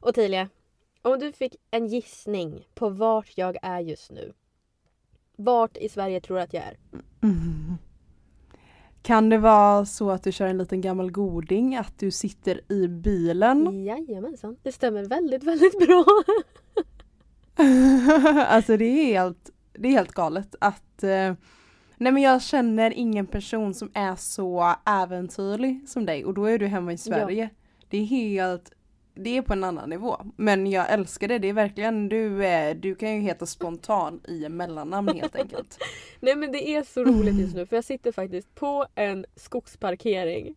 Ottilia, om du fick en gissning på vart jag är just nu. Vart i Sverige tror du att jag är? Mm. Kan det vara så att du kör en liten gammal goding, att du sitter i bilen? Jajamensan, det stämmer väldigt, väldigt bra. alltså det är helt, det är helt galet att eh, Nej men jag känner ingen person som är så äventyrlig som dig och då är du hemma i Sverige. Ja. Det är helt det är på en annan nivå. Men jag älskar det, det är verkligen, du, eh, du kan ju heta spontan i mellannamn helt enkelt. Nej men det är så roligt just nu för jag sitter faktiskt på en skogsparkering.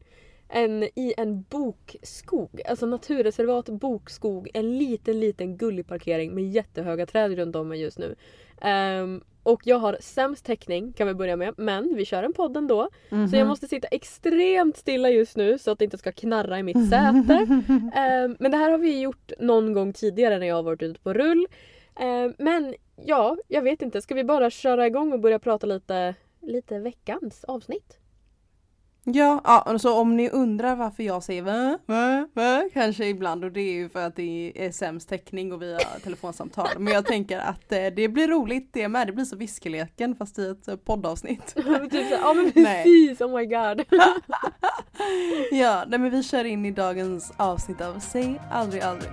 En, I en bokskog, alltså naturreservat, bokskog, en liten liten gullig parkering med jättehöga träd runt om mig just nu. Um, och jag har sämst täckning kan vi börja med men vi kör en podd ändå. Mm -hmm. Så jag mhm. måste sitta extremt stilla just nu så att det inte ska knarra i mitt säte. um, men det här har vi gjort någon gång tidigare när jag har varit ute på rull. Um, men ja, jag vet inte. Ska vi bara köra igång och börja prata lite, lite veckans avsnitt? Ja, ja alltså om ni undrar varför jag säger va, va, va, kanske ibland och det är ju för att det är sämst täckning och vi har telefonsamtal. Men jag tänker att eh, det blir roligt det med, det blir så viskeleken fast i ett eh, poddavsnitt. typ ja men precis, oh my god. ja, nej men vi kör in i dagens avsnitt av Säg aldrig aldrig.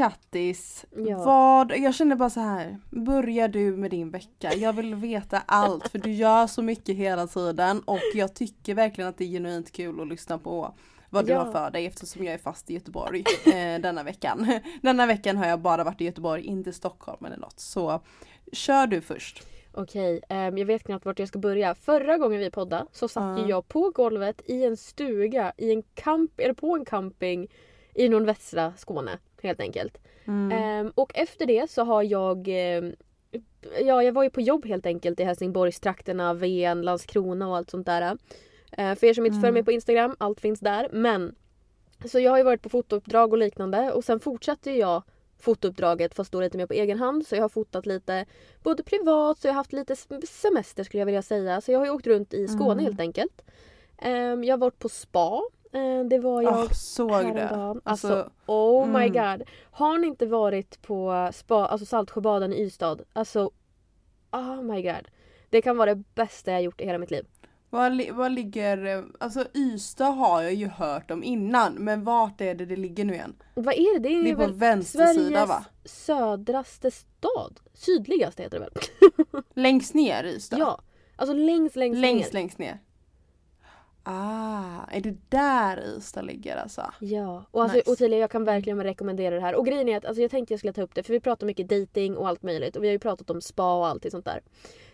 Kattis. Ja. Vad, jag känner bara så här. Börjar du med din vecka? Jag vill veta allt för du gör så mycket hela tiden och jag tycker verkligen att det är genuint kul att lyssna på vad du ja. har för dig eftersom jag är fast i Göteborg eh, denna veckan. denna veckan har jag bara varit i Göteborg, inte Stockholm eller något. Så kör du först. Okej, um, jag vet knappt vart jag ska börja. Förra gången vi poddade så satt uh. jag på golvet i en stuga i en camp, eller på en camping i nordvästra Skåne helt enkelt. Mm. Um, och efter det så har jag um, Ja, jag var ju på jobb helt enkelt i Helsingborgstrakterna, Ven, Landskrona och allt sånt där. Uh, för er som inte mm. följer mig på Instagram, allt finns där. Men så jag har ju varit på fotouppdrag och liknande och sen fortsatte jag fotouppdraget fast då lite mer på egen hand. Så jag har fotat lite både privat så jag har haft lite semester skulle jag vilja säga. Så jag har ju åkt runt i Skåne mm. helt enkelt. Um, jag har varit på spa det var jag oh, såg häromdagen. det. Alltså, alltså oh mm. my god. Har ni inte varit på spa, alltså Saltsjöbaden i Ystad? Alltså oh my god. Det kan vara det bästa jag gjort i hela mitt liv. Var, var ligger, alltså Ystad har jag ju hört om innan men vart är det det ligger nu igen? Vad är det? Det är, det är på vänster sida va? södraste stad. Sydligaste heter det väl? längst ner Ystad? Ja. Alltså längst längst, längst ner. Längst ner. Ah, är det där Ystad ligger alltså? Ja, och alltså, nice. Ottilia jag kan verkligen rekommendera det här. Och grejen är att alltså, jag tänkte jag skulle ta upp det för vi pratar mycket dating och allt möjligt och vi har ju pratat om spa och allt sånt där.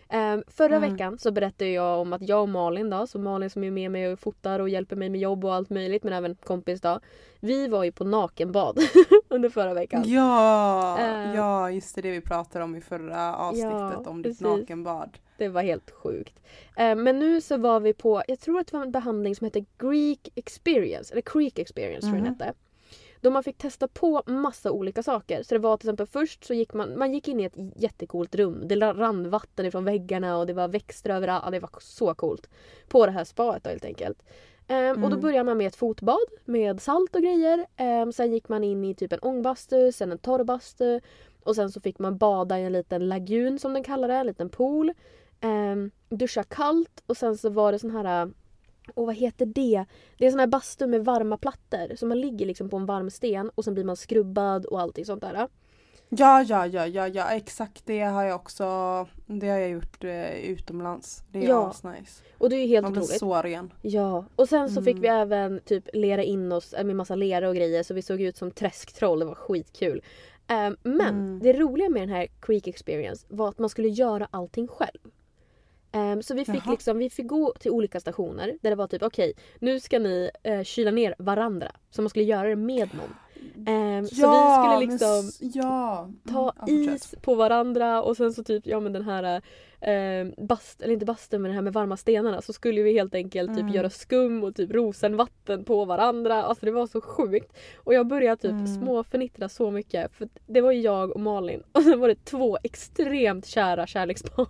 Um, förra mm. veckan så berättade jag om att jag och Malin då, så Malin som är med mig och fotar och hjälper mig med jobb och allt möjligt men även kompis då. Vi var ju på nakenbad under förra veckan. Ja, uh, ja just det, det vi pratade om i förra avsnittet ja, om ditt precis. nakenbad. Det var helt sjukt. Uh, men nu så var vi på, jag tror att det var en behandling som hette Greek Experience, eller Creek Experience mm. tror jag den mhm. hette. Då man fick testa på massa olika saker. Så det var till exempel först så gick man, man gick in i ett jättecoolt rum. Det rann vatten ifrån väggarna och det var växter överallt. Ja, det var så coolt. På det här spaet då helt enkelt. Mm. Och då mm. började man med ett fotbad med salt och grejer. Um, sen gick man in i typ en ångbastu, sen en torrbastu. Och sen så fick man bada i en liten lagun som den kallar det, en liten pool. Um, duscha kallt och sen så var det sån här och vad heter det? Det är sån här bastu med varma plattor. Så man ligger liksom på en varm sten och sen blir man skrubbad och allting sånt där. Ja, ja, ja, ja, ja, exakt det har jag också, det har jag gjort eh, utomlands. Det är ja. nice. Och det är ju helt Man otroligt. så ren. Ja, och sen så mm. fick vi även typ lera in oss med massa lera och grejer så vi såg ut som träsktroll, det var skitkul. Um, men mm. det roliga med den här Creek Experience var att man skulle göra allting själv. Um, så vi fick, Jaha. liksom, vi fick gå till olika stationer där det var typ okej nu ska ni uh, kyla ner varandra. Så man skulle göra det med någon. Um, så vi skulle liksom ja. ta Mm, ja, is på varandra och sen så typ ja men den här eh, bast, eller inte bastun men den här med varma stenarna så skulle vi helt enkelt typ Mm. göra skum och typ rosenvatten på varandra. Alltså det var så sjukt. Och jag började typ Mm. småförnittra så mycket för det var ju jag och Malin och sen var det två extremt kära kärlekspar.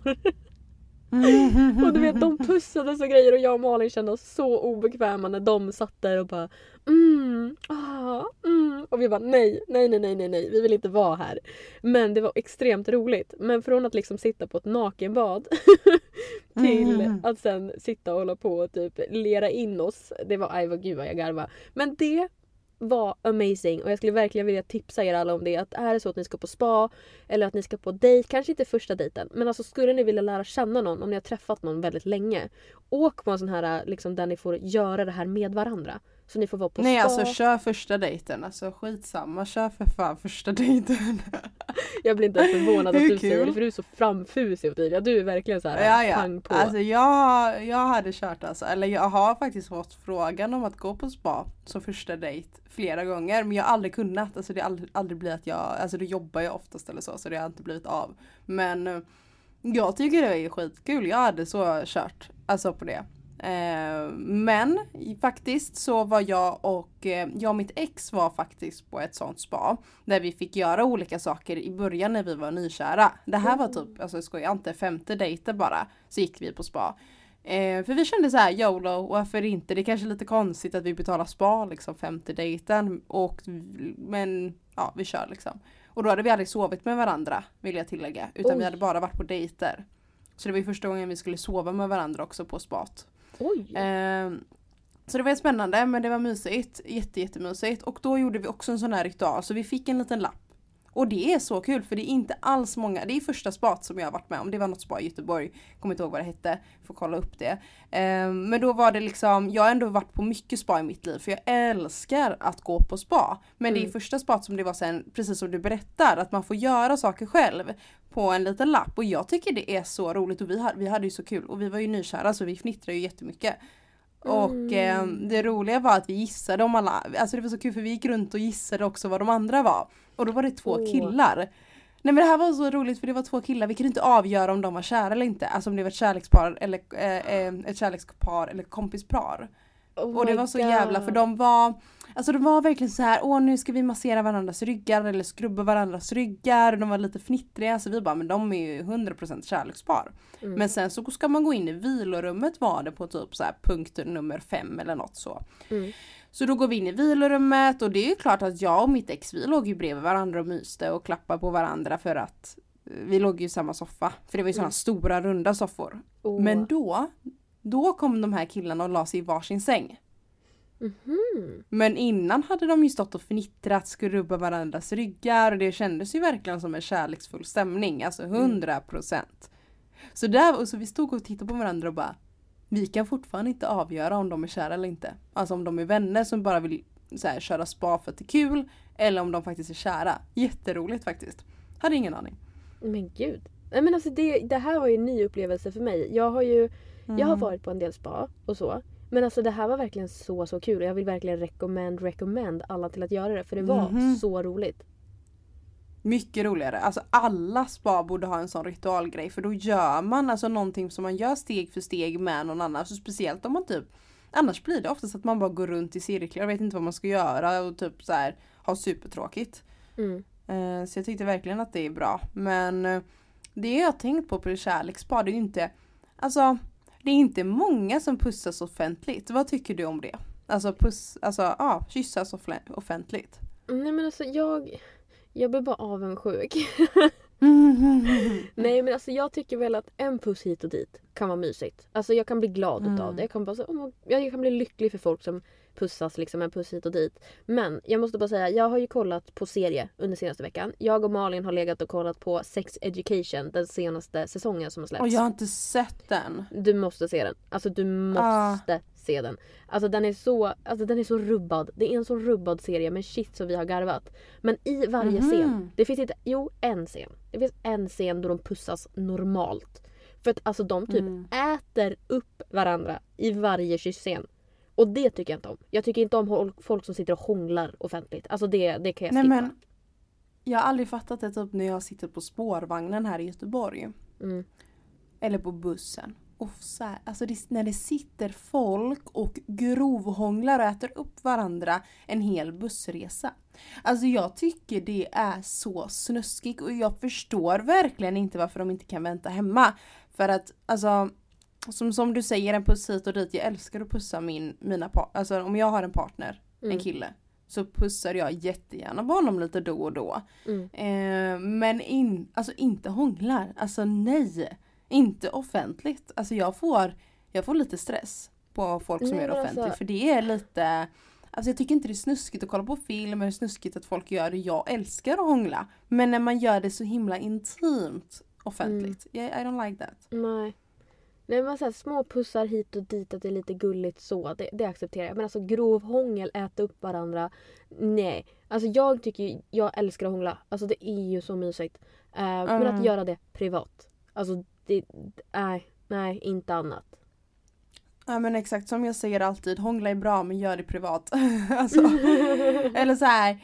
Och du vet de pussades och grejer och jag och Malin kände oss så obekväma när de satt där och bara mm, ah, mm. Och vi bara nej, nej, nej, nej, nej, nej, vi vill inte vara här. Men det var extremt roligt. Men från att liksom sitta på ett nakenbad till Mm. att sen sitta och hålla på och typ lera in oss. Det var, aj vad gud vad jag garvade. Men det var amazing och jag skulle verkligen vilja tipsa er alla om det. Att är det så att ni ska på spa eller att ni ska på dejt, kanske inte första dejten, men alltså skulle ni vilja lära känna någon om ni har träffat någon väldigt länge. Åk på en sån här liksom där ni får göra det här med varandra. Så ni får vara på Nej spa. alltså kör första dejten, alltså skitsamma, kör för fan första dejten. Jag blir inte ens förvånad att du säger det för du är så framfusig Ottilia. Du är verkligen så här Ja, ja. pang på. Alltså jag, jag hade kört alltså, eller jag har faktiskt fått frågan om att gå på spa som första dejt flera gånger men jag har aldrig kunnat. Alltså det har aldrig, aldrig blivit att jag, alltså då jobbar jag oftast eller så så det har inte blivit av. Men eh, jag tycker det är skitkul, jag hade så kört alltså på det. Eh, men faktiskt så var jag och eh, jag och mitt ex var faktiskt på ett sånt spa. Där vi fick göra olika saker i början när vi var nykära. Det här var typ, alltså jag skojar inte, femte dejten bara. Så gick vi på spa. Eh, för vi kände så här, YOLO, varför inte? Det är kanske är lite konstigt att vi betalar spa liksom femte dejten. Och, men ja, vi kör liksom. Och då hade vi aldrig sovit med varandra vill jag tillägga. Utan Oj. vi hade bara varit på dejter. Så det var ju första gången vi skulle sova med varandra också på spat. Oj! Eh, så det var spännande men det var mysigt. Jätte, jättemysigt. Och då gjorde vi också en sån här ritual så vi fick en liten lapp. Och det är så kul för det är inte alls många, det är första spat som jag har varit med om. Det var något spa i Göteborg, kommer inte ihåg vad det hette, får kolla upp det. Ehm, men då var det liksom, jag har ändå varit på mycket spa i mitt liv för jag älskar att gå på spa. Men det är Mm. första spat som det var sen, precis som du berättar, att man får göra saker själv på en liten lapp. Och jag tycker det är så roligt och vi, hade- vi hade ju så kul och vi var ju nykära så vi fnittrade ju jättemycket. Och Mm. eh, det roliga var att vi gissade om alla, alltså det var så kul för vi gick runt och gissade också vad de andra var. Och då var det två Åh. killar. Nej men det här var så roligt för det var två killar, vi kunde inte avgöra om de var kära eller inte. Alltså om det var ett kärlekspar eller eh, eh, ett kärlekspar eller kompispar. Oh Och det var så God. jävla för de var Alltså de var verkligen så här, åh nu ska vi massera varandras ryggar eller skrubba varandras ryggar. De var lite fnittriga så vi bara, men de är ju 100% kärlekspar. Mm. Men sen så ska man gå in i vilorummet var det på typ så här punkt nummer fem eller något så. Mm. Så då går vi in i vilorummet och det är ju klart att jag och mitt ex vi låg ju bredvid varandra och myste och klappade på varandra för att eh, vi låg ju i samma soffa. För det var ju sådana Mm. stora runda soffor. Åh. Men då, då kom de här killarna och la sig i varsin säng. Mhm. Men innan hade de ju stått och fnittrat, skrubba varandras ryggar och det kändes ju verkligen som en kärleksfull stämning. Alltså 100 procent. Så där, och så vi stod och tittade på varandra och bara Vi kan fortfarande inte avgöra om de är kära eller inte. Alltså om de är vänner som bara vill så här, köra spa för att det är kul. Eller om de faktiskt är kära. Jätteroligt faktiskt. Hade ingen aning. Men gud. Men alltså det, det här var ju en ny upplevelse för mig. Jag har ju jag har Mm. varit på en del spa och så. Men alltså det här var verkligen så så kul och jag vill verkligen recommend, recommend alla till att göra det för det var Mhm. så roligt. Mycket roligare. Alltså alla spa borde ha en sån ritualgrej för då gör man alltså någonting som man gör steg för steg med någon annan. Så speciellt om man typ Annars blir det oftast att man bara går runt i cirklar och vet inte vad man ska göra och typ så här har supertråkigt. Mm. Eh, Så jag tyckte verkligen att det är bra. Men eh, det jag har tänkt på på kärleksspa det är ju inte Alltså det är inte många som pussas offentligt. Vad tycker du om det? Alltså puss, alltså ja, kyssas offentligt. Nej men alltså jag jag blir bara avundsjuk. Nej men alltså jag tycker väl att en puss hit och dit kan vara mysigt. Alltså jag kan bli glad Mm. utav det. Jag kan, bara så, jag kan bli lycklig för folk som pussas liksom en puss hit och dit. Men jag måste bara säga, jag har ju kollat på serie under senaste veckan. Jag och Malin har legat och kollat på Sex Education, den senaste säsongen som har släppts. Och jag har inte sett den. Du måste se den. Alltså du måste se den. Alltså den är så, alltså den är så rubbad. Det är en så rubbad serie men shit så vi har garvat. Men i varje Mhm. scen, det finns inte, jo en scen. Det finns en scen då de pussas normalt. För att alltså de typ mm. äter upp varandra i varje kyssscen. Och det tycker jag inte om. Jag tycker inte om folk som sitter och hånglar offentligt. Alltså det, det kan jag skippa. Nej, men, jag har aldrig fattat det typ när jag sitter på spårvagnen här i Göteborg. Mm. Eller på bussen. Och så här, alltså det, när det sitter folk och grovhånglar och äter upp varandra en hel bussresa. Alltså jag tycker det är så snuskigt och jag förstår verkligen inte varför de inte kan vänta hemma. För att alltså som, som du säger en puss hit och dit. Jag älskar att pussa min, mina par, alltså om jag har en partner, mm. en kille. Så pussar jag jättegärna på honom lite då och då. Mm. Eh, men in, alltså inte hånglar. Alltså nej. Inte offentligt. Alltså jag får, jag får lite stress på folk som Nej, gör det offentligt. Alltså... För det är lite Alltså jag tycker inte det är snuskigt att kolla på film eller snuskigt att folk gör det. Jag älskar att hångla. Men när man gör det så himla intimt offentligt. Mm. Yeah, I don't like that. Nej. Nej men så här, små pussar hit och dit att det är lite gulligt så. Det, det accepterar jag. Men alltså grov hångel, äta upp varandra. Nej. Alltså jag tycker jag älskar att hångla. Alltså det är ju så mysigt. Uh, mm. Men att göra det privat. Alltså det, nej, nej, inte annat. Ja men exakt som jag säger alltid, hångla är bra men gör det privat. alltså, eller så här,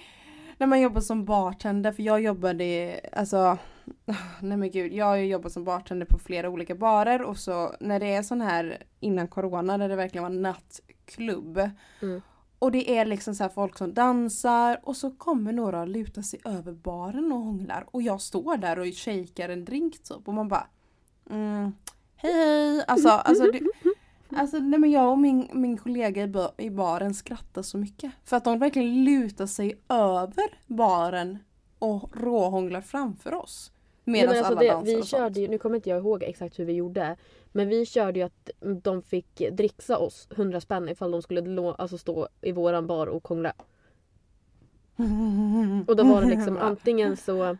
när man jobbar som bartender, för jag jobbade, alltså Nej men gud, jag har ju jobbat som bartender på flera olika barer och så när det är sån här innan corona där det verkligen var nattklubb. Mm. Och det är liksom så folk som dansar och så kommer några och lutar sig över baren och hånglar och jag står där och shakar en drink typ och man bara mm, Hej hej! Alltså, alltså, det, alltså nej men jag och min, min kollega i, baren skrattar så mycket. För att de verkligen lutar sig över baren och råhånglar framför oss. Medan alltså alla det, vi och körde ju, Nu kommer inte jag ihåg exakt hur vi gjorde. Men vi körde ju att de fick dricksa oss 100 spänn ifall de skulle alltså stå i våran bar och hångla. Och då var det liksom antingen så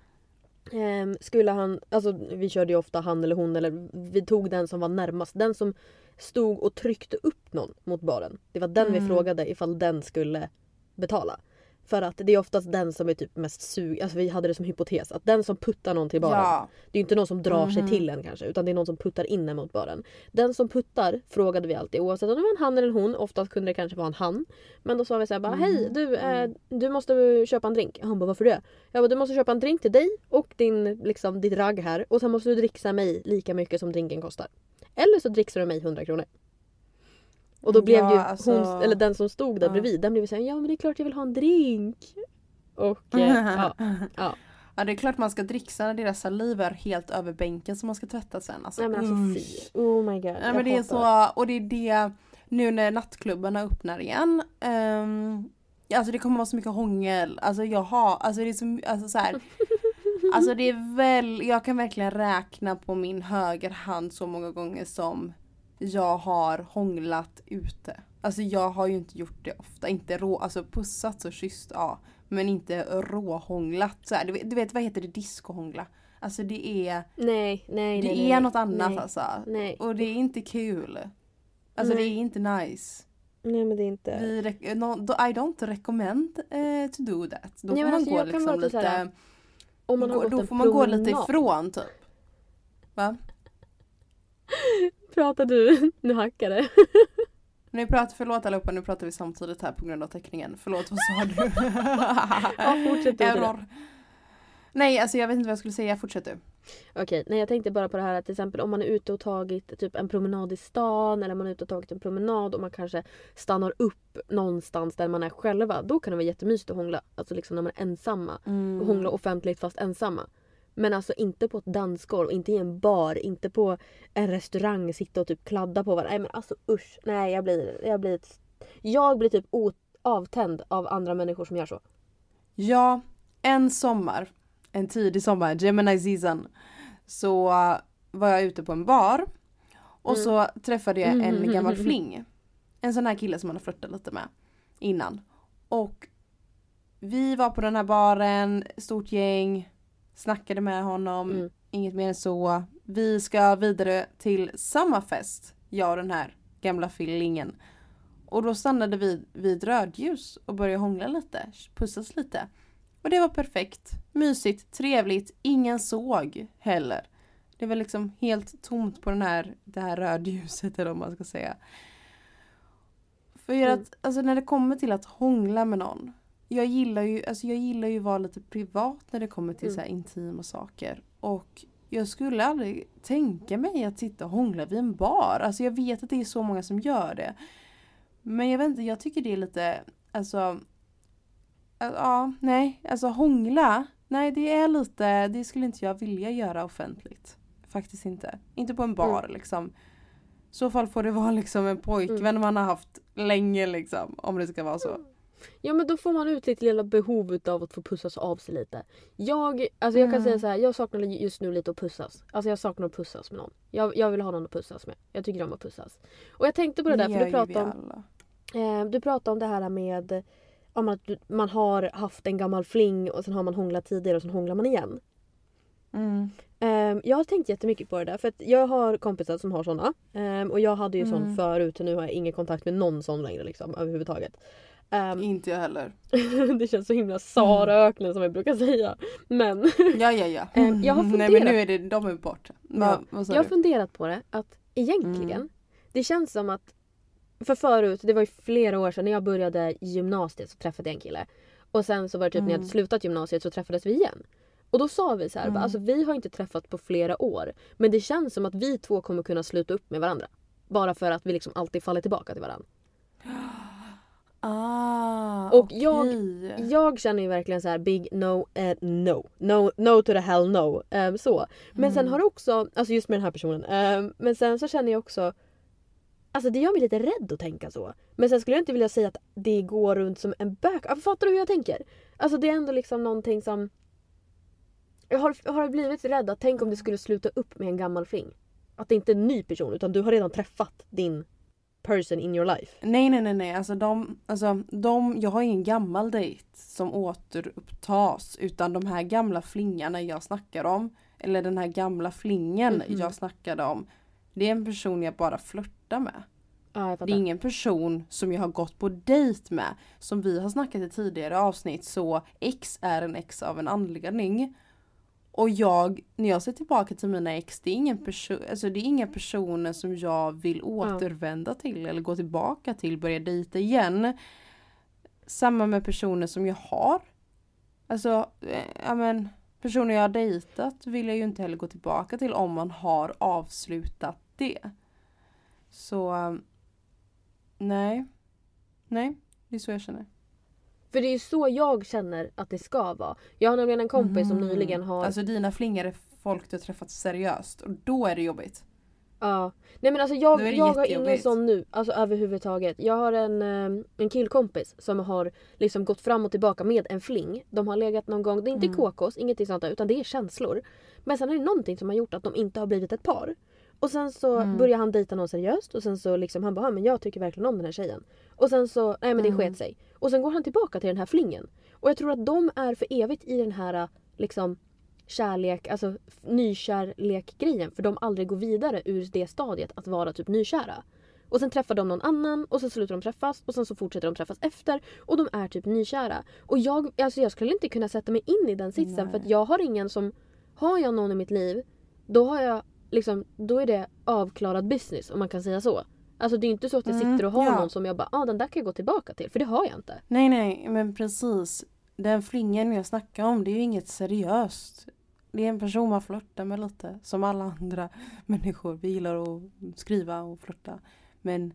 Um, skulle han, alltså vi körde ju ofta han eller hon eller vi tog den som var närmast. Den som stod och tryckte upp någon mot baren. Det var den mm. vi frågade ifall den skulle betala. För att det är oftast den som är typ mest sug, alltså vi hade det som hypotes att den som puttar någon till baren. Ja. Det är inte någon som drar mm. sig mhm. till en kanske utan det är någon som puttar in en mot baren. Den som puttar frågade vi alltid oavsett om det var en han eller en hon. Oftast kunde det kanske vara en han. Men då sa vi såhär bara mm. hej du, eh, du måste köpa en drink. Han bara varför det? Jag bara du måste köpa en drink till dig och din, liksom, ditt ragg här och sen måste du dricksa mig lika mycket som drinken kostar. Eller så dricksar du mig 100 kronor. Och då blev ja, ju alltså... hon, eller den som stod där ja. bredvid, den blev såhär ja men det är klart jag vill ha en drink. Och eh, ja, ja. Ja det är klart man ska dricksa när deras saliv är helt över bänken som man ska tvätta sen. Alltså, Nej men alltså fy. Oh my god. Nej, men det är så, och det är det nu när nattklubbarna öppnar igen. Um, alltså det kommer vara så mycket hångel. Alltså jag har, alltså det är så, alltså så här, Alltså det är väl, jag kan verkligen räkna på min höger hand så många gånger som jag har hånglat ute. Alltså jag har ju inte gjort det ofta. Inte rå, alltså pussat och kysst ja. Men inte råhånglat. Så här, du, vet, du vet vad heter det? Discohångla. Alltså det är... Nej, nej, Det nej, är något annat nej, alltså. Nej. Och det är inte kul. Alltså nej. det är inte nice. Nej men det är inte. Vi no, I don't recommend uh, to do that. Då får man alltså, gå liksom lite... Här, om man har gå, då får man gå lite ifrån typ. Va? Pratar du? Nu hackar det. Nu pratar, förlåt allihopa, nu pratar vi samtidigt här på grund av teckningen. Förlåt, vad sa du? ja, fortsätt du. Error. Nej, alltså jag vet inte vad jag skulle säga. Fortsätt du. Okej, nej jag tänkte bara på det här att till exempel om man är ute och tagit typ en promenad i stan eller man är ute och tagit en promenad och man kanske stannar upp någonstans där man är själva. Då kan det vara jättemysigt att hångla. Alltså liksom när man är ensamma. Mm. Och hångla offentligt fast ensamma. Men alltså inte på ett dansgolv, inte i en bar, inte på en restaurang, sitta och typ kladda på varandra. Nej men alltså usch. Nej jag blir, jag blir, ett, jag blir typ avtänd av andra människor som gör så. Ja, en sommar, en tidig sommar, Gemini season, så var jag ute på en bar och mm. så träffade jag en gammal fling. En sån här kille som man har flörtat lite med innan. Och vi var på den här baren, stort gäng, Snackade med honom, mm. inget mer än så. Vi ska vidare till samma fest, jag och den här gamla fillingen. Och då stannade vi vid rödljus och började hångla lite, pussas lite. Och det var perfekt, mysigt, trevligt, ingen såg heller. Det väl liksom helt tomt på den här, det här rödljuset eller vad man ska säga. För mm. att, alltså när det kommer till att hångla med någon. Jag gillar ju, alltså jag gillar ju att vara lite privat när det kommer till mm. så här intima saker. Och jag skulle aldrig tänka mig att sitta och hångla vid en bar. Alltså jag vet att det är så många som gör det. Men jag vet inte, jag tycker det är lite, alltså Ja, nej, alltså hångla. Nej, det är lite, det skulle inte jag vilja göra offentligt. Faktiskt inte. Inte på en bar mm. liksom. I så fall får det vara liksom en pojkvän mm. man har haft länge liksom. Om det ska vara så. Ja men då får man ut sitt lilla behov av att få pussas av sig lite. Jag, alltså jag kan mm. säga så här, jag saknar just nu lite att pussas. Alltså jag saknar att pussas med någon. Jag, jag vill ha någon att pussas med. Jag tycker om att pussas. Och jag tänkte på det, det där för du pratade om... Eh, du pratade om det här med om att man har haft en gammal fling och sen har man hånglat tidigare och sen hånglar man igen. Mm. Um, jag har tänkt jättemycket på det där för att jag har kompisar som har såna. Um, och jag hade ju mm. sån förut och nu har jag ingen kontakt med någon sån längre liksom överhuvudtaget. Um, inte jag heller. det känns så himla Sara-öknen som jag brukar säga. Men ja ja ja. jag har funderat... Nej men nu är det, de är borta. Ja. jag har funderat på det att egentligen mm. det känns som att för förut, det var ju flera år sedan när jag började gymnasiet så träffade jag en kille. Och sen så var det typ mm. när jag hade mm. slutat gymnasiet så träffades vi igen. Och då sa vi så här, mm. alltså vi har inte träffat på flera år. Men det känns som att vi två kommer kunna sluta upp med varandra. Bara för att vi liksom alltid faller tillbaka till varandra. Ah, och okay. jag, jag känner ju verkligen så här big no, eh, no. No, no to the hell no. Um, så. Men mm. sen har det också, alltså just med den här personen. Um, men sen så känner jag också Alltså det gör mig lite rädd att tänka så. Men sen skulle jag inte vilja säga att det går runt som en bök. Alltså, fattar du hur jag tänker? Alltså det är ändå liksom någonting som... Jag har, har blivit rädd att tänk om det skulle sluta upp med en gammal fling. Att det inte är en ny person utan du har redan träffat din person in your life. Nej nej nej nej alltså de, alltså de, jag har ingen gammal dejt som återupptas utan de här gamla flingarna jag snackar om eller den här gamla flingen mm -hmm. jag snackade om det är en person jag bara flörtar med. Ja, det är ingen person som jag har gått på dejt med. Som vi har snackat i tidigare avsnitt så X är en X av en anledning. Och jag, när jag ser tillbaka till mina ex, det är, ingen perso alltså det är inga personer som jag vill återvända till eller gå tillbaka till, börja dejta igen. Samma med personer som jag har. Alltså, eh, ja men personer jag har dejtat vill jag ju inte heller gå tillbaka till om man har avslutat det. Så nej. Nej, det är så jag känner. För det är så jag känner att det ska vara. Jag har nämligen en kompis mm. som nyligen har... Alltså dina flingor är folk du har träffat seriöst och då är det jobbigt. Ja. Nej men alltså jag, jag har ingen sån nu. Alltså överhuvudtaget. Jag har en, eh, en killkompis som har liksom gått fram och tillbaka med en fling. De har legat någon gång, det är inte mm. KKs, ingenting sånt där, utan det är känslor. Men sen är det någonting som har gjort att de inte har blivit ett par. Och sen så mm. börjar han dejta någon seriöst och sen så liksom han bara men jag tycker verkligen om den här tjejen. Och sen så, nej men det mm. sket sig. Och sen går han tillbaka till den här flingen. Och jag tror att de är för evigt i den här liksom kärlek, alltså nykärlek-grejen. För de aldrig går vidare ur det stadiet att vara typ nykära. Och sen träffar de någon annan och sen slutar de träffas och sen så fortsätter de träffas efter och de är typ nykära. Och jag, alltså jag skulle inte kunna sätta mig in i den sitsen Nej. för att jag har ingen som... Har jag någon i mitt liv då har jag liksom, då är det avklarad business om man kan säga så. Alltså det är inte så att jag mm, sitter och har ja. någon som jag bara ah, den där kan jag gå tillbaka till för det har jag inte. Nej nej men precis. Den flingen jag snackar om det är ju inget seriöst. Det är en person man flörtar med lite som alla andra människor. Vi gillar att skriva och flörta. Men,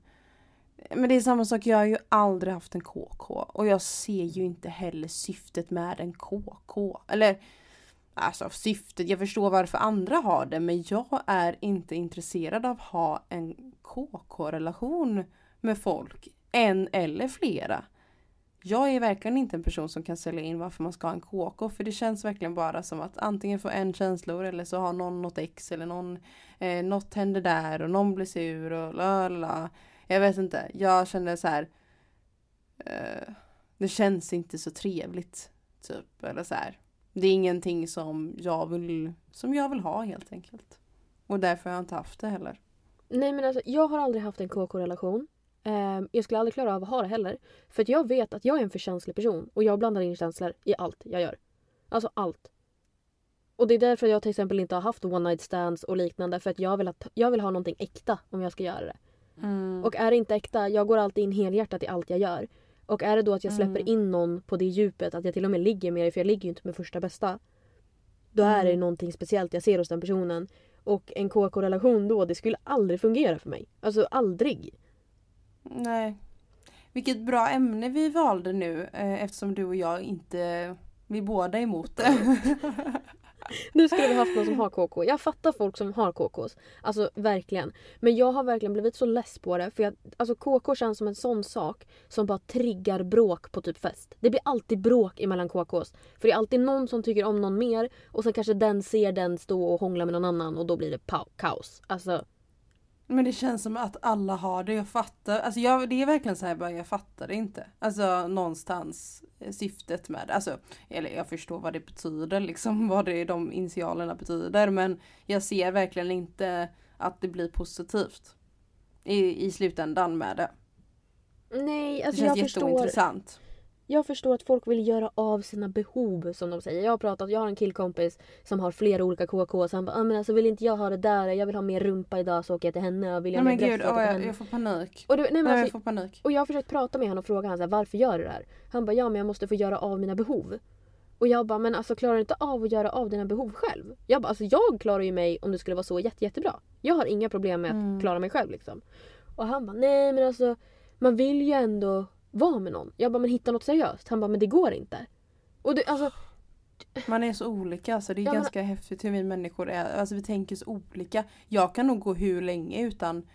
men det är samma sak, jag har ju aldrig haft en KK och jag ser ju inte heller syftet med en KK. Eller alltså syftet, jag förstår varför andra har det men jag är inte intresserad av att ha en KK-relation med folk. En eller flera. Jag är verkligen inte en person som kan sälja in varför man ska ha en KK för det känns verkligen bara som att antingen få en känslor eller så har någon något ex eller någon eh, något händer där och någon blir sur och la Jag vet inte, jag känner så här. Eh, det känns inte så trevligt. Typ eller så här. Det är ingenting som jag vill, som jag vill ha helt enkelt. Och därför har jag inte haft det heller. Nej men alltså jag har aldrig haft en KK-relation. Eh, jag skulle aldrig klara av att ha det heller. För att jag vet att jag är en för känslig person och jag blandar in känslor i allt jag gör. Alltså allt. Och det är därför jag till exempel inte har haft one night stands och liknande för att jag vill, att, jag vill ha någonting äkta om jag ska göra det. Mm. Och är det inte äkta, jag går alltid in helhjärtat i allt jag gör. Och är det då att jag släpper Mm. in någon på det djupet, att jag till och med ligger med det, för jag ligger ju inte med första bästa. Då är det Mm. någonting speciellt jag ser hos den personen. Och en KK-relation då, det skulle aldrig fungera för mig. Alltså aldrig. Nej. Vilket bra ämne vi valde nu eh, eftersom du och jag inte, vi båda är emot det. Nu skulle vi haft någon som har KK. Jag fattar folk som har KKs. Alltså verkligen. Men jag har verkligen blivit så less på det. För jag, alltså KK känns som en sån sak som bara triggar bråk på typ fest. Det blir alltid bråk emellan KKs. För det är alltid någon som tycker om någon mer och sen kanske den ser den stå och hångla med någon annan och då blir det pa- kaos. Alltså men det känns som att alla har det, jag fattar. Alltså jag, det är verkligen så här bara, jag fattar det inte. Alltså någonstans eh, syftet med det. Alltså, eller jag förstår vad det betyder liksom, vad det de initialerna betyder. Men jag ser verkligen inte att det blir positivt. I, i slutändan med det. nej, Det alltså känns jag förstår. jätteintressant. Jag förstår att folk vill göra av sina behov som de säger. Jag har pratat, jag har en killkompis som har flera olika KK så han bara ah, men alltså vill inte jag ha det där, jag vill ha mer rumpa idag så åker jag till henne och vill jag Nej men gud, åh, jag jag, får panik. Och, det, nej, men Nej, jag alltså, får panik. och jag har försökt prata med honom och fråga honom varför gör du det här? Han bara ja men jag måste få göra av mina behov. Och jag bara men alltså klarar du inte av att göra av dina behov själv? Jag bara alltså jag klarar ju mig om det skulle vara så jätte, jättebra. Jag har inga problem med att Mm. klara mig själv liksom. Och han bara nej men alltså man vill ju ändå vara med någon. Jag bara men hitta något seriöst. Han bara men det går inte. Och det, alltså Man är så olika alltså. Det är Ja, ganska häftigt hur vi människor är. Alltså vi tänker så olika. Jag kan nog gå hur länge utan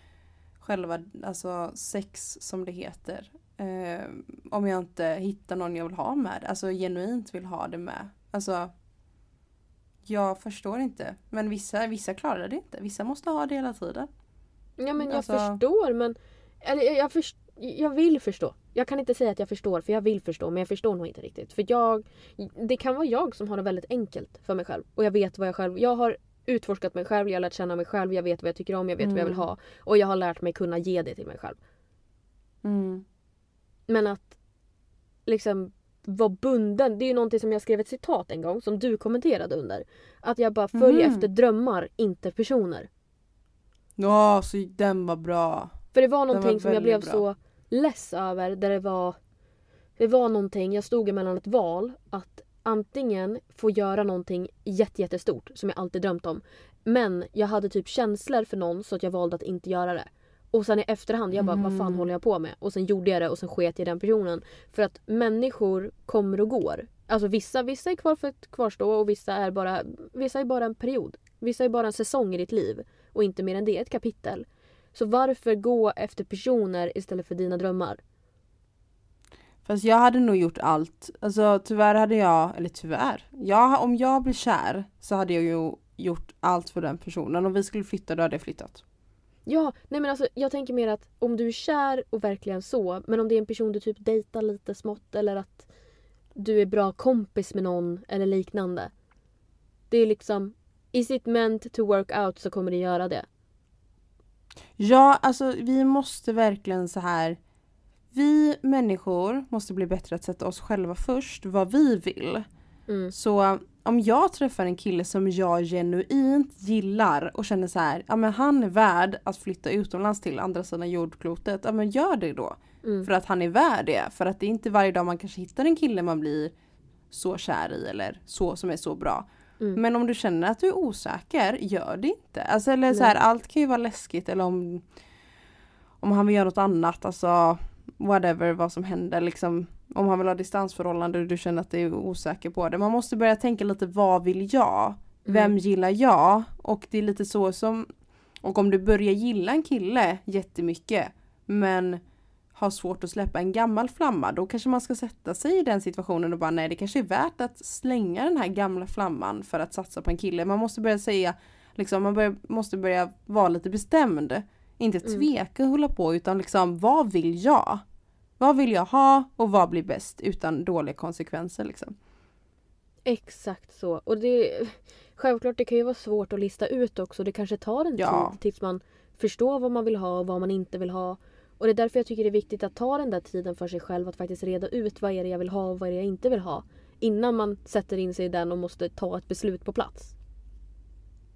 själva alltså sex som det heter. Eh, om jag inte hittar någon jag vill ha med. Alltså genuint vill ha det med. Alltså jag förstår inte. Men vissa, vissa klarar det inte. Vissa måste ha det hela tiden. Ja men jag Alltså- förstår men... Eller jag, jag, först, jag vill förstå. Jag kan inte säga att jag förstår för jag vill förstå men jag förstår nog inte riktigt. För jag... Det kan vara jag som har det väldigt enkelt för mig själv. Och jag vet vad jag själv... Jag har utforskat mig själv, jag har lärt känna mig själv, jag vet vad jag tycker om, jag vet vad jag vill Mm. ha. Och jag har lärt mig kunna ge det till mig själv. Mm. Men att liksom vara bunden, det är ju någonting som jag skrev ett citat en gång som du kommenterade under. Att jag bara följer Mhm. efter drömmar, inte personer. Ja, så den var bra. För det var var någonting som jag blev bra. så less över där det var Det var någonting, jag stod emellan ett val att antingen få göra någonting jätte, jättestort som jag alltid drömt om. Men jag hade typ känslor för någon så att jag valde att inte göra det. Och sen i efterhand, jag bara vad fan Mm. håller jag på med? Och sen gjorde jag det och sen sket jag i den personen. För att människor kommer och går. Alltså vissa, vissa är kvar för att kvarstå och vissa är bara, vissa är bara en period. Vissa är bara en säsong i ditt liv. Och inte mer än det, ett kapitel. Så varför gå efter personer istället för dina drömmar? Fast jag hade nog gjort allt. Alltså tyvärr hade jag, eller tyvärr. Jag, om jag blir kär så hade jag ju gjort allt för den personen. Om vi skulle flytta då hade jag flyttat. Ja, nej men alltså jag tänker mer att om du är kär och verkligen så, men om det är en person du typ dejtar lite smått eller att du är bra kompis med någon eller liknande. Det är liksom, is it meant to work out så kommer det göra det. Ja, alltså vi måste verkligen så här. Vi människor måste bli bättre att sätta oss själva först, vad vi vill. Mm. Så om jag träffar en kille som jag genuint gillar och känner så här, ja men han är värd att flytta utomlands till andra sidan jordklotet, ja men gör det då. Mm. För att han är värd det. För att det är inte varje dag man kanske hittar en kille man blir så kär i eller så som är så bra. Mm. Men om du känner att du är osäker, gör det inte. Alltså, eller så här, allt kan ju vara läskigt eller om, om han vill göra något annat, alltså whatever vad som händer liksom. Om han vill ha distansförhållande och du känner att du är osäker på det. Man måste börja tänka lite vad vill jag? Vem Mm. gillar jag? Och det är lite så som och om du börjar gilla en kille jättemycket men har svårt att släppa en gammal flamma då kanske man ska sätta sig i den situationen och bara nej det kanske är värt att slänga den här gamla flamman för att satsa på en kille. Man måste börja säga liksom man börjar, måste börja vara lite bestämd. Inte Mm. tveka och hålla på utan liksom vad vill jag? Vad vill jag ha och vad blir bäst utan dåliga konsekvenser liksom. Exakt så. Och det, självklart det kan ju vara svårt att lista ut också. Det kanske tar en Ja. tid tills man förstår vad man vill ha och vad man inte vill ha. Och det är därför jag tycker det är viktigt att ta den där tiden för sig själv att faktiskt reda ut vad är det jag vill ha och vad är det jag inte vill ha. innan man sätter in sig i den och måste ta ett beslut på plats.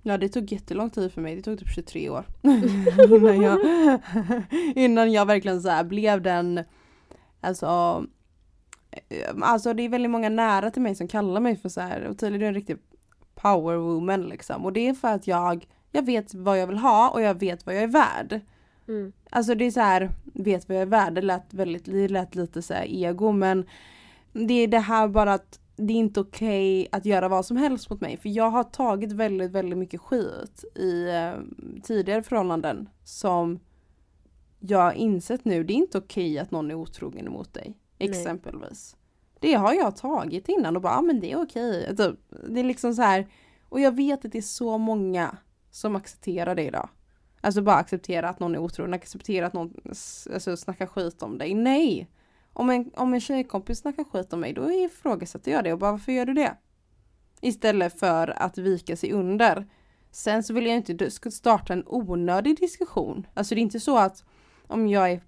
Ja det tog jättelång tid för mig, det tog typ 23 år. innan, jag, innan jag verkligen så blev den, alltså eh, Alltså det är väldigt många nära till mig som kallar mig för så här och tydligen är en riktig power woman liksom. Och det är för att jag, jag vet vad jag vill ha och jag vet vad jag är värd. Mm. Alltså det är så här, vet vad jag är värd, det lät väldigt, det lät lite så ego men det är det här bara att det är inte okej okay att göra vad som helst mot mig. För jag har tagit väldigt, väldigt mycket skit i eh, tidigare förhållanden som jag har insett nu, det är inte okej okay att någon är otrogen mot dig. Exempelvis. Nej. Det har jag tagit innan och bara, ah, men det är okej. Okay. Typ, det är liksom så här. Och jag vet att det är så många som accepterar det idag. Alltså bara acceptera att någon är otrogen, acceptera att någon alltså, snackar skit om dig. Nej! Om en, om en tjejkompis snackar skit om mig då ifrågasätter jag det och bara varför gör du det? Istället för att vika sig under. Sen så vill jag inte starta en onödig diskussion. Alltså det är inte så att om jag är,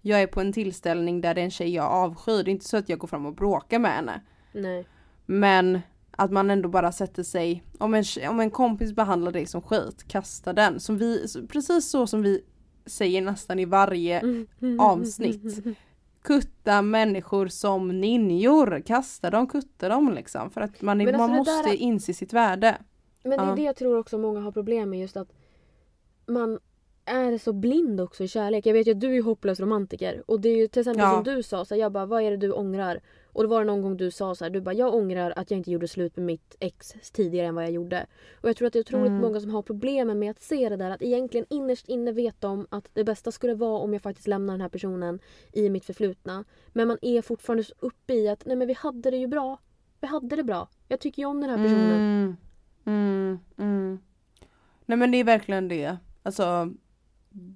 jag är på en tillställning där det är en tjej jag avskyr, det är inte så att jag går fram och bråkar med henne. Nej. Men att man ändå bara sätter sig, om en, om en kompis behandlar dig som skit, kasta den. Som vi, precis så som vi säger nästan i varje avsnitt. Kutta människor som ninjor, kasta dem, kutta dem liksom. För att man, alltså man måste där... inse sitt värde. Men det är det jag tror också många har problem med just att man är så blind också i kärlek. Jag vet ju att du är hopplös romantiker och det är ju till exempel ja. som du sa, så jag bara vad är det du ångrar? Och det var någon gång du sa så här, du bara jag ångrar att jag inte gjorde slut med mitt ex tidigare än vad jag gjorde. Och jag tror att det är otroligt mm. många som har problem med att se det där att egentligen innerst inne vet de att det bästa skulle vara om jag faktiskt lämnar den här personen i mitt förflutna. Men man är fortfarande så uppe i att nej men vi hade det ju bra. Vi hade det bra. Jag tycker ju om den här personen. Mm. Mm. mm. Nej men det är verkligen det. Alltså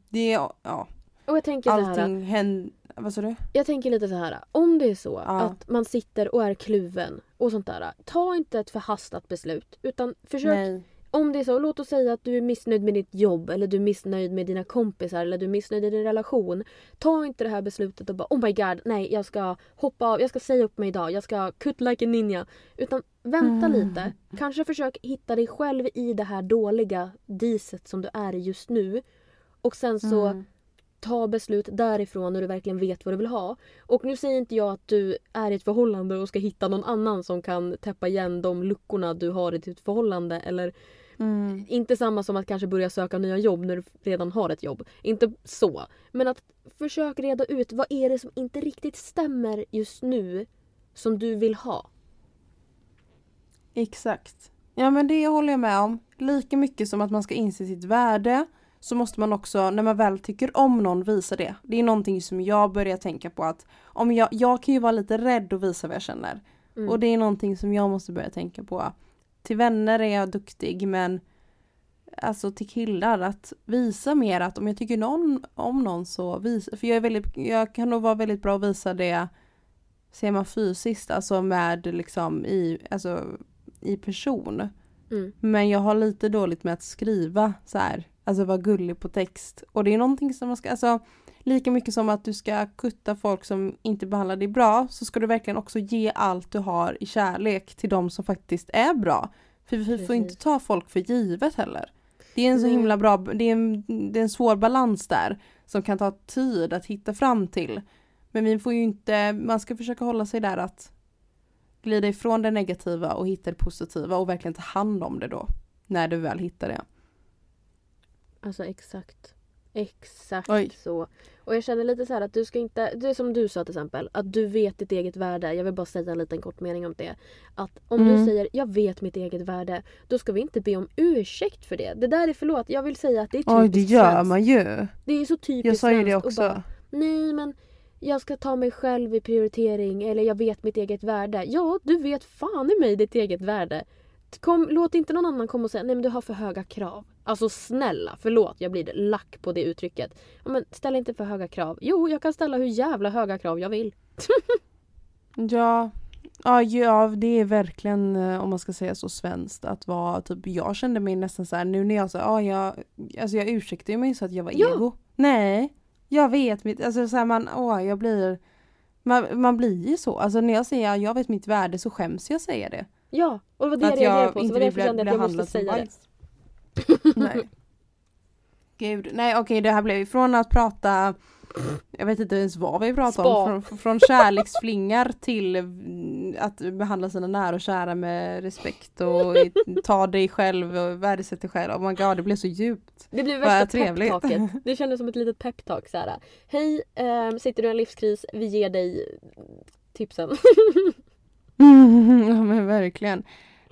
det, ja. Och jag tänker Allting så här, händer vad sa du? Jag tänker lite så här. Om det är så ja. att man sitter och är kluven och sånt där. Ta inte ett förhastat beslut. Utan försök. Nej. Om det är så, låt oss säga att du är missnöjd med ditt jobb eller du är missnöjd med dina kompisar eller du är missnöjd i din relation. Ta inte det här beslutet och bara oh my god, nej jag ska hoppa av, jag ska säga upp mig idag, jag ska cut like a ninja. Utan vänta mm. lite. Kanske försök hitta dig själv i det här dåliga diset som du är i just nu. Och sen så mm ta beslut därifrån när du verkligen vet vad du vill ha. Och nu säger inte jag att du är i ett förhållande och ska hitta någon annan som kan täppa igen de luckorna du har i ditt förhållande. Eller mm. Inte samma som att kanske börja söka nya jobb när du redan har ett jobb. Inte så. Men att försök reda ut vad är det som inte riktigt stämmer just nu som du vill ha. Exakt. Ja men det håller jag med om. Lika mycket som att man ska inse sitt värde så måste man också, när man väl tycker om någon, visa det. Det är någonting som jag börjar tänka på att om jag, jag kan ju vara lite rädd att visa vad jag känner. Mm. Och det är någonting som jag måste börja tänka på. Till vänner är jag duktig men alltså till killar att visa mer att om jag tycker någon om någon så visa, för jag är väldigt, jag kan nog vara väldigt bra att visa det ser man fysiskt, alltså med liksom i, alltså i person. Mm. Men jag har lite dåligt med att skriva så här Alltså vara gullig på text. Och det är någonting som man ska, alltså lika mycket som att du ska kutta folk som inte behandlar dig bra så ska du verkligen också ge allt du har i kärlek till de som faktiskt är bra. För vi får inte ta folk för givet heller. Det är en så himla bra, det är en, det är en svår balans där som kan ta tid att hitta fram till. Men vi får ju inte, man ska försöka hålla sig där att glida ifrån det negativa och hitta det positiva och verkligen ta hand om det då. När du väl hittar det. Alltså exakt. Exakt Oj. så. Och jag känner lite så att du ska inte, det är som du sa till exempel, att du vet ditt eget värde. Jag vill bara säga en liten kort mening om det. Att om mm. du säger jag vet mitt eget värde, då ska vi inte be om ursäkt för det. Det där är förlåt, jag vill säga att det är typiskt Oj det gör svenskt. man ju. Det är så typiskt Jag sa ju det också. Bara, Nej men jag ska ta mig själv i prioritering eller jag vet mitt eget värde. Ja, du vet fan i mig ditt eget värde. Kom, låt inte någon annan komma och säga nej men du har för höga krav. Alltså snälla, förlåt jag blir lack på det uttrycket. Men ställ inte för höga krav. Jo, jag kan ställa hur jävla höga krav jag vill. ja, Ja, ja, det är verkligen eh, om man ska säga så svenskt att vara typ, jag kände mig nästan så här, nu när jag sa, ja jag, alltså jag ursäktade mig så att jag var ja. ego. Nej, jag vet mitt, alltså så här man, åh jag blir, Man, man blir ju så. Alltså när jag säger jag vet mitt värde så skäms jag säga det. Ja, och det var det Att jag reagerade på. Så inte det var därför jag kände att jag måste behandlad som säga det. Nej. Gud, nej okej det här blev från att prata jag vet inte ens vad vi pratar Spa. om. Från, från kärleksflingar till att behandla sina nära och kära med respekt och ta dig själv och värdesätta dig själv. Oh my god det blev så djupt. Det blev värsta trevligt. peptalket. Det kändes som ett litet peptalk såhär. Hej, ehm, sitter du i en livskris? Vi ger dig tipsen. ja men verkligen.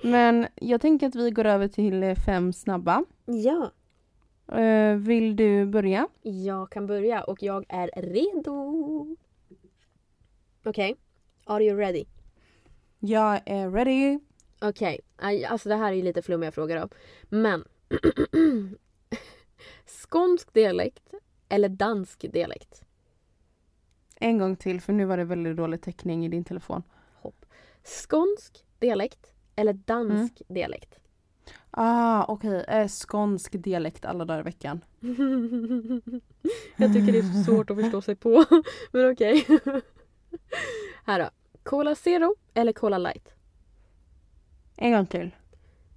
Men jag tänker att vi går över till eh, fem snabba. ja, Eh, vill du börja? jag kan börja och jag är redo. Okej, are you ready? Jag är ready. Okej, aj, alltså det här är lite flummiga frågor då. Men Skånsk dialekt eller dansk dialekt? En gång till för nu var det väldigt dålig täckning i din telefon. Skånsk dialekt eller dansk dialekt? Ah okej, eh, skånsk dialekt alla dagar i veckan. Jag tycker det är så svårt att förstå sig på. Men okej. Här då. Cola Zero eller Cola Light? En gång till.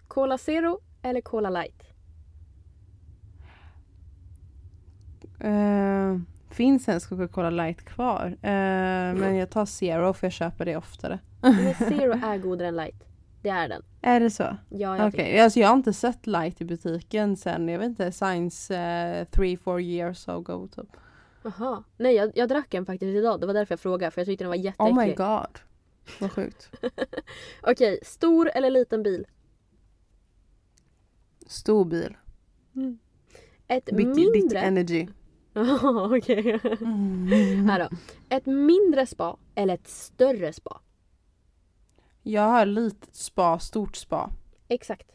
Cola Zero eller Cola Light? Eh, finns ens Coca-Cola light kvar? Eh, men jag tar zero för jag köper det oftare. Men Zero är godare än Light. Det är den. Är det så? Ja, jag Okej, tycker alltså jag har inte sett light i butiken sen, jag vet inte, science uh, three, four years ago typ. Jaha. Nej, jag, jag drack en faktiskt idag. Det var därför jag frågade. För jag tyckte den var jätteäcklig. Oh my god. Vad sjukt. Okej, stor eller liten bil? Stor bil. Ett Big dick mindre... energy. Jaha, okej. Här då. Ett mindre spa eller ett större spa? Jag har litet spa, stort spa. Exakt.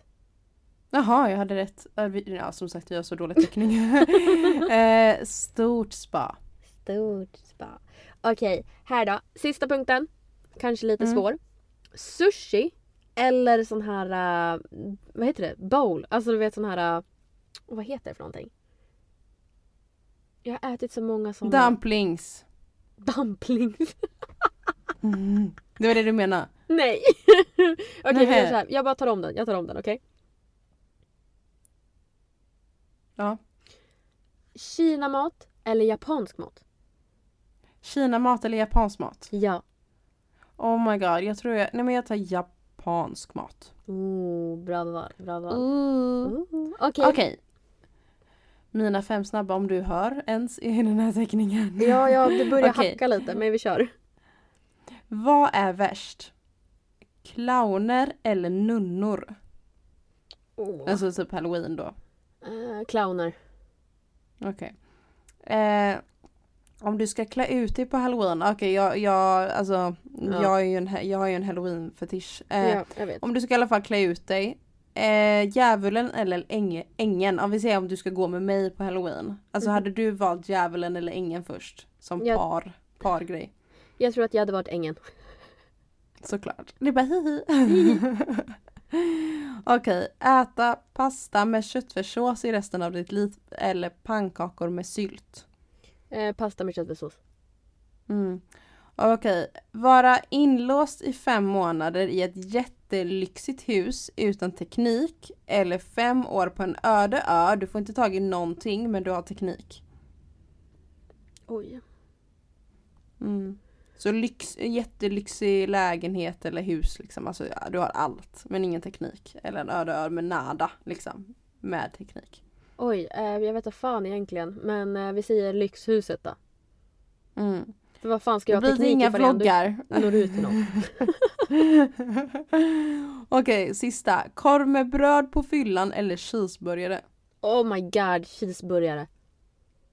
Jaha, jag hade rätt. Ja, som sagt, jag har så dålig täckning. eh, stort spa. Stort spa. Okej, här då. Sista punkten. Kanske lite Mm. svår. Sushi eller sån här, äh, vad heter det? Bowl. Alltså du vet sån här, äh, vad heter det för någonting? Jag har ätit så många såna. Dumplings. Dumplings. Mm. Det var det du menade? Nej! okej vi Nähä. gör så här. Jag bara tar om den. Jag tar om den, okej? Ja. Kinamat eller japansk mat? Kina-mat eller japansk mat? Ja. Oh my god, jag tror jag... Nej men jag tar japansk mat. Oh, bra val. Bra val. Okej. Okej. Mina fem snabba om du hör ens i den här teckningen. Ja, ja, det börjar Okej. hacka lite men vi kör. Vad är värst? Clowner eller nunnor? Oh. Alltså typ halloween då. Eh, clowner. Okej. Eh, om du ska klä ut dig på halloween, okej jag, jag, alltså, Ja. jag, är ju en, jag har ju en halloween-fetisch. Eh, ja, jag vet. Om du ska i alla fall klä ut dig. Eh, djävulen eller äng, ängeln, om vi säger om du ska gå med mig på halloween. Alltså Mhm. hade du valt djävulen eller ängeln först? Som Jag- par, pargrej. Jag tror att jag hade varit ängen. Såklart. Det är bara hihi. Okej, äta pasta med köttfärssås i resten av ditt liv eller pannkakor med sylt. Eh, pasta med köttfärssås. Mm. Okej, vara inlåst i fem månader i ett jättelyxigt hus utan teknik eller fem år på en öde ö. Du får inte tag i någonting men du har teknik. Oj. Mm. Så lyx, jättelyxig lägenhet eller hus liksom. Alltså ja, du har allt men ingen teknik. Eller en öde ö med nada liksom. Med teknik. Oj, eh, jag vet inte fan egentligen. Men eh, vi säger lyxhuset då. Mm. För vad fan ska jag ha teknik inga vloggar. når ut till någon? Okej, sista. Korv med bröd på fyllan eller cheeseburgare? Oh my god, cheeseburgare.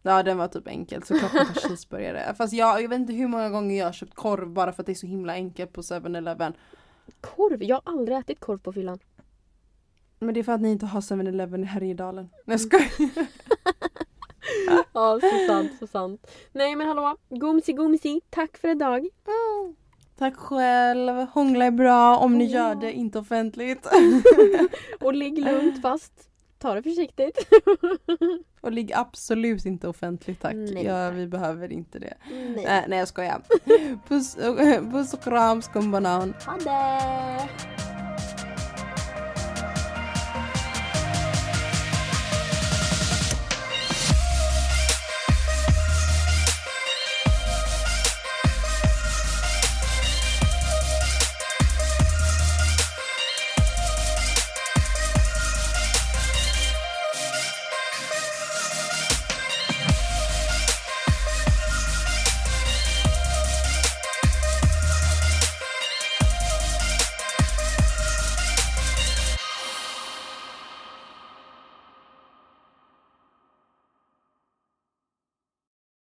Ja den var typ enkel, såklart man tar cheeseburgare. Fast jag, jag vet inte hur många gånger jag har köpt korv bara för att det är så himla enkelt på 7-Eleven. Korv? Jag har aldrig ätit korv på fyllan. Men det är för att ni inte har 7-Eleven i Härjedalen. Nej jag skojar. Ja, så sant, så sant. Nej men hallå, gomsi gomsi, tack för idag. Tack själv, hångla är bra om ni gör det inte offentligt. Och ligg lugnt fast Ta det försiktigt. och ligg absolut inte offentligt tack. Nej, ja, tack. vi behöver inte det. Nej. Äh, nej jag skojar. Puss, puss och kram skumbanan. Ha det!